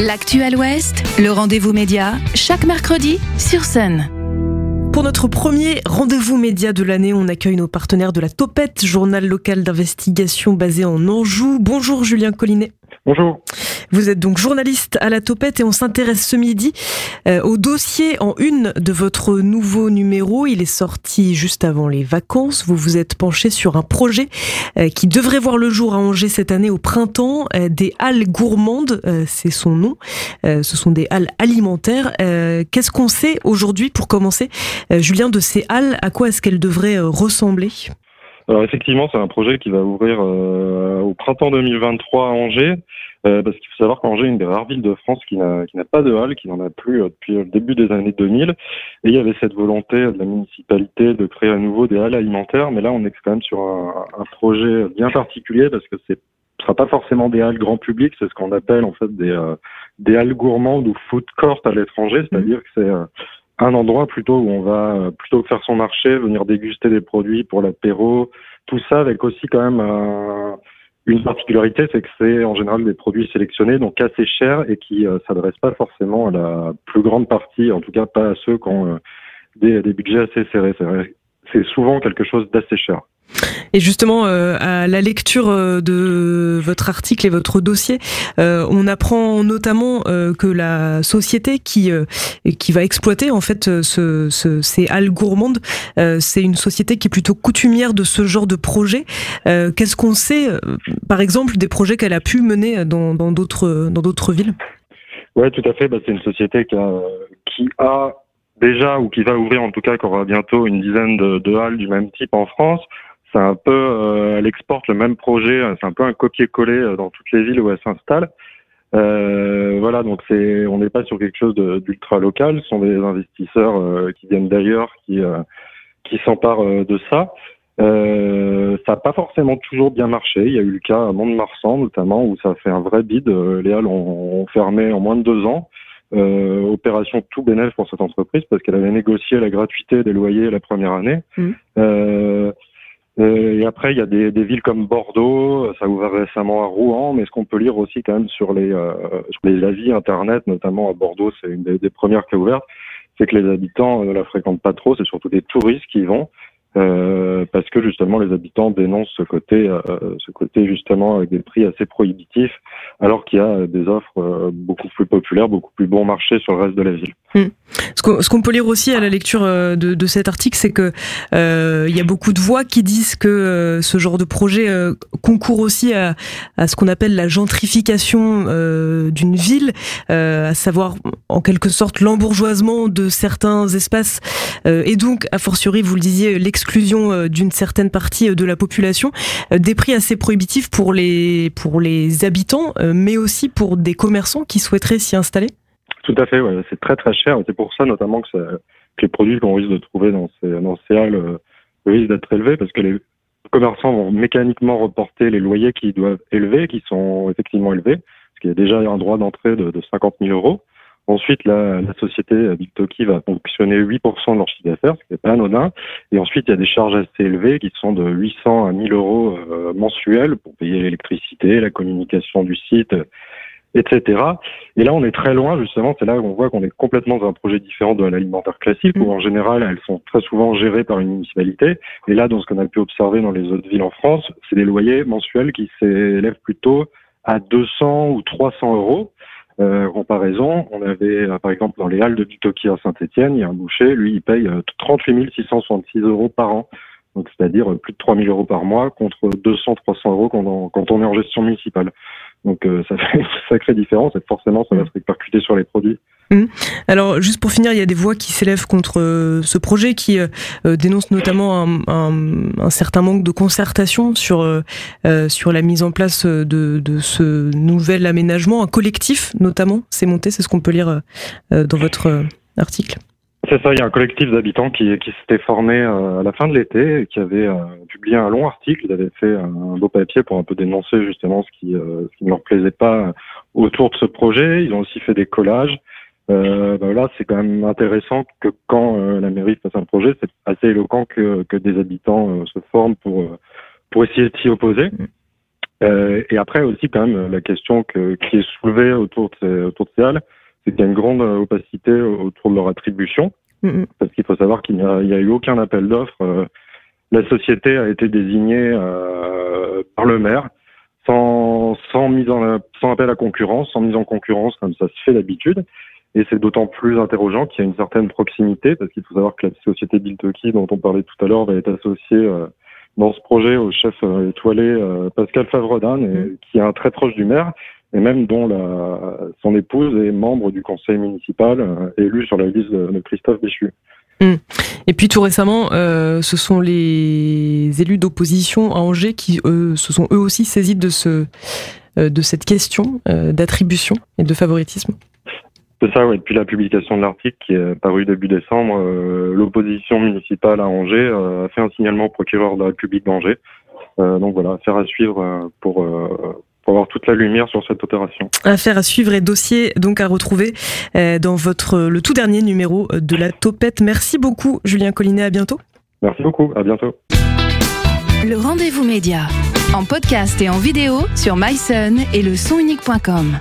L'actuel Ouest, le rendez-vous média, chaque mercredi sur Sun. Pour notre premier rendez-vous média de l'année, on accueille nos partenaires de la Topette, journal local d'investigation basé en Anjou. Bonjour Julien Collinet. Bonjour. Vous êtes donc journaliste à la Topette et on s'intéresse ce midi euh, au dossier en une de votre nouveau numéro. Il est sorti juste avant les vacances. Vous vous êtes penché sur un projet euh, qui devrait voir le jour à Angers cette année au printemps. Euh, des halles gourmandes, c'est son nom. ce sont des halles alimentaires. Qu'est-ce qu'on sait aujourd'hui pour commencer, Julien, de ces halles? À quoi est-ce qu'elles devraient ressembler? Alors effectivement, c'est un projet qui va ouvrir euh, au printemps 2023 à Angers, euh, parce qu'il faut savoir qu'Angers est une des rares villes de France qui n'a pas de halle, qui n'en a plus euh, depuis le début des années 2000. Et il y avait cette volonté de la municipalité de créer à nouveau des halles alimentaires, mais là on est quand même sur un, un projet bien particulier parce que c'est ce sera pas forcément des halles grand public, c'est ce qu'on appelle en fait des, des halles gourmandes ou food court à l'étranger, c'est-à-dire que c'est un endroit plutôt où on va euh, plutôt que faire son marché, venir déguster des produits pour l'apéro, tout ça avec aussi quand même euh, une particularité, c'est que c'est en général des produits sélectionnés, donc assez chers et qui euh, s'adressent pas forcément à la plus grande partie, en tout cas pas à ceux qui ont des, des budgets assez serrés. C'est souvent quelque chose d'assez cher. Et justement, euh, à la lecture euh, de votre article et votre dossier, euh, on apprend notamment que la société qui qui va exploiter en fait ce, ces halles gourmandes, c'est une société qui est plutôt coutumière de ce genre de projet. Qu'est-ce qu'on sait, par exemple, des projets qu'elle a pu mener dans d'autres dans d'autres villes? Ouais, tout à fait. Bah, c'est une société qui a, qui a déjà ou qui va ouvrir en tout cas, qui aura bientôt une dizaine de, de halles du même type en France c'est un peu, euh, elle exporte le même projet, c'est un peu un copier-coller euh, dans toutes les villes où elle s'installe. Euh, voilà, donc c'est, on n'est pas sur quelque chose d'ultra local. Ce sont des investisseurs euh, qui viennent d'ailleurs, qui qui s'emparent de ça. Euh, ça n'a pas forcément toujours bien marché. Il y a eu le cas à Mont-de-Marsan notamment où ça a fait un vrai bide. Les halles ont, fermé en moins de deux ans. Euh, opération tout bénéfice pour cette entreprise parce qu'elle avait négocié la gratuité des loyers la première année. Mmh. Euh, euh, et après, il y a des, des, villes comme Bordeaux, ça a ouvert récemment à Rouen, mais ce qu'on peut lire aussi quand même sur les, euh, sur les avis Internet, notamment à Bordeaux, c'est une des, des, premières qui a ouvert, c'est que les habitants ne la fréquentent pas trop, c'est surtout des touristes qui y vont. Euh, parce que justement les habitants dénoncent ce côté, euh, ce côté justement avec des prix assez prohibitifs, alors qu'il y a des offres euh, beaucoup plus populaires, beaucoup plus bon marché sur le reste de la ville. Hmm. Ce qu'on peut lire aussi à la lecture de, cet article, c'est que il y a beaucoup de voix qui disent que ce genre de projet concourt aussi à, ce qu'on appelle la gentrification d'une ville, à savoir en quelque sorte l'embourgeoisement de certains espaces, et donc a fortiori, vous le disiez, l'ex exclusion euh, d'une certaine partie euh, de la population, euh, des prix assez prohibitifs pour les, pour les habitants, mais aussi pour des commerçants qui souhaiteraient s'y installer Tout à fait, c'est très très cher. C'est pour ça notamment que, les produits qu'on risque de trouver dans ces, dans ces halles risquent d'être élevés parce que les commerçants vont mécaniquement reporter les loyers qu'ils doivent élever, qui sont effectivement élevés, parce qu'il y a déjà un droit d'entrée de, de 50 000 euros. Ensuite, la, la société Bigtoki va fonctionner 8% de leur chiffre d'affaires, ce qui n'est pas anodin. Et ensuite, il y a des charges assez élevées qui sont de 800 à 1000 euros euh, mensuels pour payer l'électricité, la communication du site, etc. Et là, on est très loin, justement, c'est là où on voit qu'on est complètement dans un projet différent de l'alimentaire classique, où mm. en général, elles sont très souvent gérées par une municipalité. Et là, dans ce qu'on a pu observer dans les autres villes en France, c'est des loyers mensuels qui s'élèvent plutôt à 200 ou 300 euros. Euh, comparaison, on avait, euh, par exemple, dans les halles de Dutoki à Saint-Etienne, il y a un boucher, lui, il paye 38 666 euros par an. Donc, c'est-à-dire euh, plus de 3 000 euros par mois contre 200, 300 euros quand quand on est en gestion municipale. Donc, ça fait une sacrée différence et forcément, ça va se répercuter sur les produits. Mmh. Alors, juste pour finir, il y a des voix qui s'élèvent contre euh, ce projet qui euh, euh, dénonce notamment un, certain manque de concertation sur sur la mise en place de, ce nouvel aménagement, un collectif notamment, c'est monté, c'est ce qu'on peut lire dans votre article. C'est ça, il y a un collectif d'habitants qui, s'était formé à la fin de l'été qui avait publié un long article, ils avaient fait un beau papier pour un peu dénoncer justement ce qui ne leur plaisait pas autour de ce projet. Ils ont aussi fait des collages. Euh, ben là, c'est quand même intéressant que quand euh, la mairie fasse un projet, c'est assez éloquent que, que des habitants euh, se forment pour, pour essayer de s'y opposer. et après aussi quand même la question que, qui est soulevée autour de ces, autour de ces halles, c'est qu'il y a une grande opacité autour de leur attribution, mm-hmm. parce qu'il faut savoir qu'il n'y a, a, eu aucun appel d'offres. la société a été désignée par le maire sans, sans mise en, sans appel à concurrence, sans mise en concurrence comme ça se fait d'habitude. Et c'est d'autant plus interrogeant qu'il y a une certaine proximité, parce qu'il faut savoir que la société Biltoki, dont on parlait tout à l'heure, va être associée euh, dans ce projet au chef euh, étoilé euh, Pascal Favredan, mmh. qui est un très proche du maire, et même dont la, son épouse est membre du conseil municipal, élu sur la liste de, Christophe Béchu. Mmh. Et puis tout récemment, ce sont les élus d'opposition à Angers qui se sont eux aussi saisis de, ce, de cette question d'attribution et de favoritisme. C'est ça, oui. Depuis la publication de l'article qui est paru début décembre, euh, l'opposition municipale à Angers euh, a fait un signalement au procureur de la République d'Angers. Euh, donc voilà, affaire à suivre pour, pour avoir toute la lumière sur cette opération. Affaire à suivre et dossier donc à retrouver dans votre le tout dernier numéro de la Topette. Merci beaucoup, Julien Collinet. À bientôt. Merci beaucoup. À bientôt. Le rendez-vous média en podcast et en vidéo sur myson et le sonunique.com.